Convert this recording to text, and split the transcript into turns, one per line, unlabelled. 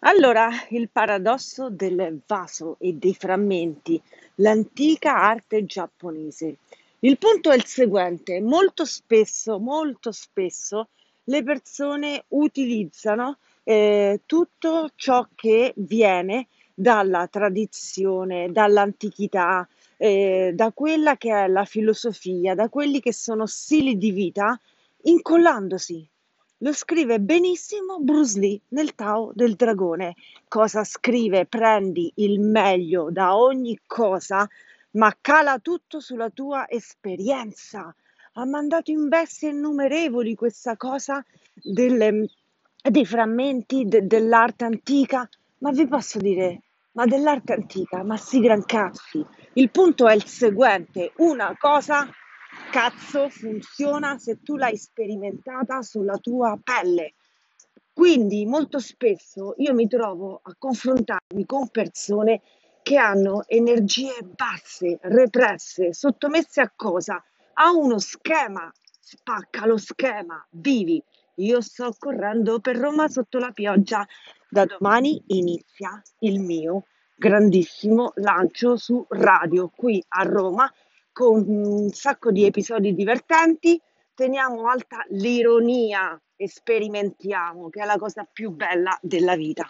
Allora, il paradosso del vaso e dei frammenti, l'antica arte giapponese. Il punto è il seguente: molto spesso, molto spesso le persone utilizzano eh, tutto ciò che viene dalla tradizione, dall'antichità, eh, da quella che è la filosofia, da quelli che sono stili di vita, incollandosi. Lo scrive benissimo Bruce Lee nel Tao del Dragone. Cosa scrive? Prendi il meglio da ogni cosa, ma cala tutto sulla tua esperienza. Ha mandato in bestie innumerevoli questa cosa delle, dei frammenti de- dell'arte antica. Ma vi posso dire, ma dell'arte antica, ma si gran cazzi. Il punto è il seguente: una cosa cazzo funziona se tu l'hai sperimentata sulla tua pelle. Quindi molto spesso io mi trovo a confrontarmi con persone che hanno energie basse, represse, sottomesse a cosa? A uno schema, spacca lo schema, vivi. Io sto correndo per Roma sotto la pioggia. Da domani inizia il mio grandissimo lancio su radio qui a Roma con un sacco di episodi divertenti. Teniamo alta l'ironia e sperimentiamo, che è la cosa più bella della vita.